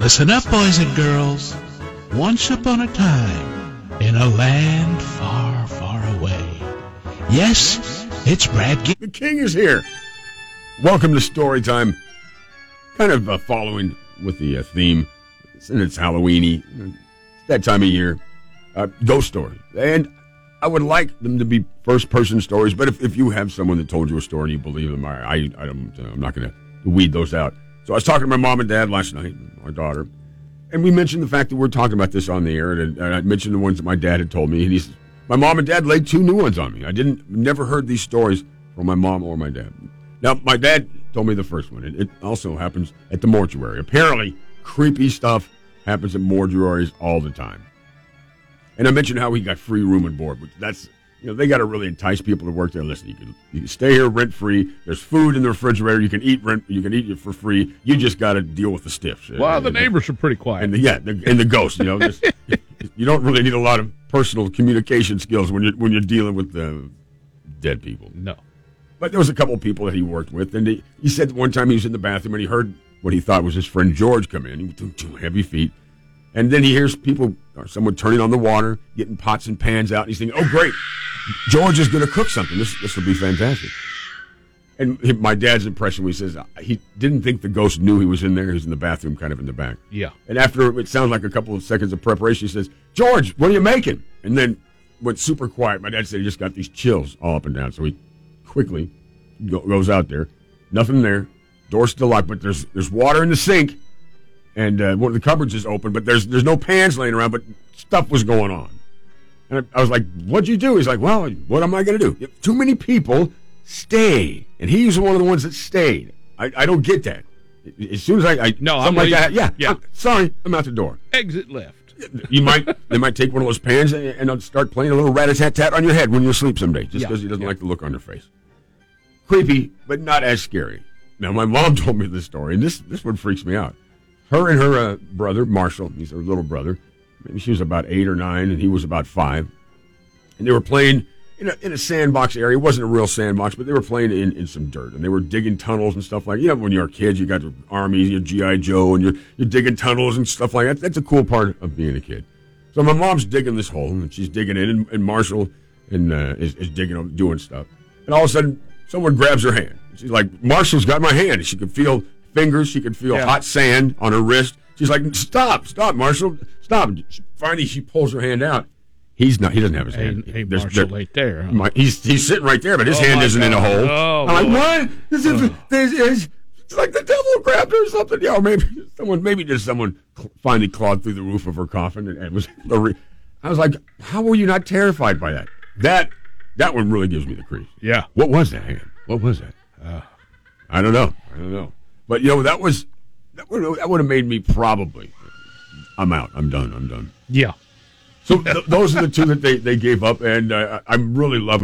Listen up, boys and girls. Once upon a time, in a land far, far away. Yes, it's Brad G- The king is here. Welcome to story time. Kind of uh, following with the uh, theme, and it's Halloweeny. It's that time of year. Uh, ghost story, and I would like them to be first-person stories. But if, if you have someone that told you a story and you believe them, I, I, I don't, uh, I'm not going to weed those out. So I was talking to my mom and dad last night, our daughter, and we mentioned the fact that we're talking about this on the air, and, and I mentioned the ones that my dad had told me, and he says, my mom and dad laid two new ones on me. I didn't, never heard these stories from my mom or my dad. Now, my dad told me the first one. It, it also happens at the mortuary. Apparently, creepy stuff happens at mortuaries all the time. And I mentioned how he got free room and board, which that's you know they got to really entice people to work there. Listen, you can you can stay here rent free. There's food in the refrigerator. You can eat rent. You can eat it for free. You just got to deal with the stiffs. Well, the And- neighbors are pretty quiet. and the, yeah, the, and the ghost. You know, just, you don't really need a lot of personal communication skills when you're when you're dealing with the dead people. no. But there was a couple of people that he worked with, and he, he said one time he was in the bathroom and he heard what he thought was his friend George come in. He was doing two heavy feet, and then he hears people or someone turning on the water, getting pots and pans out. And he's thinking, "Oh, great, George is going to cook something. This this will be fantastic." And my dad's impression he says uh, he didn't think the ghost knew he was in there. He was in the bathroom, kind of in the back. Yeah. And after it sounds like a couple of seconds of preparation, he says, George, what are you making? And then went super quiet. My dad said he just got these chills all up and down. So he quickly go, goes out there. Nothing there. Door still locked, but there's there's water in the sink. And uh, one of the cupboards is open, but there's there's no pans laying around, but stuff was going on. And I, I was like, what'd you do? He's like, well, what am I going to do? Too many people stay. And he's one of the ones that stayed. I, I don't get that. As soon as I, I No, I'm like that, yeah, Yeah. I'm- sorry, I'm out the door. Exit left. You might they might take one of those pans and, and start playing a little rat a tat tat on your head when you sleep someday, just Yeah, because he doesn't yeah. like the look on your face. Creepy, but not as scary. Now, my mom told me this story, and this this one freaks me out. Her and her uh, brother Marshall, he's her little brother. Maybe she was about eight or nine, and he was about five. And they were playing in a, in a sandbox area. It wasn't a real sandbox, but they were playing in, in some dirt, and they were digging tunnels and stuff like. You know, when you're a kid, you got your armies, your GI Joe, and you're you're digging tunnels and stuff like that. That's a cool part of being a kid. So my mom's digging this hole, and she's digging in, and, and Marshall and uh, is, is digging, doing stuff. And all of a sudden, someone grabs her hand. She's like, "Marshall's got my hand." She could feel fingers. She could feel Yeah. hot sand on her wrist. She's like, "Stop, stop, Marshall, stop!" Finally, she pulls her hand out. He's not. He doesn't have his Hey, hand. hey There's- Marshall there- ain't there. huh? my, he's he's sitting right there, but his Oh, hand isn't in a hole. Oh, I'm like, what? This is, this is it's like the devil grabbed her or something. Yeah, or maybe someone, maybe just someone finally clawed through the roof of her coffin and, and was. I was like, how were you not terrified by that? That that one really gives me the creeps. Yeah. What was that hand? What was that? I don't know. I don't know. But you know that was that would that would have made me probably. I'm out. I'm done. I'm done. Yeah. So th- those are the two that they, they gave up, and uh, I'm really loving.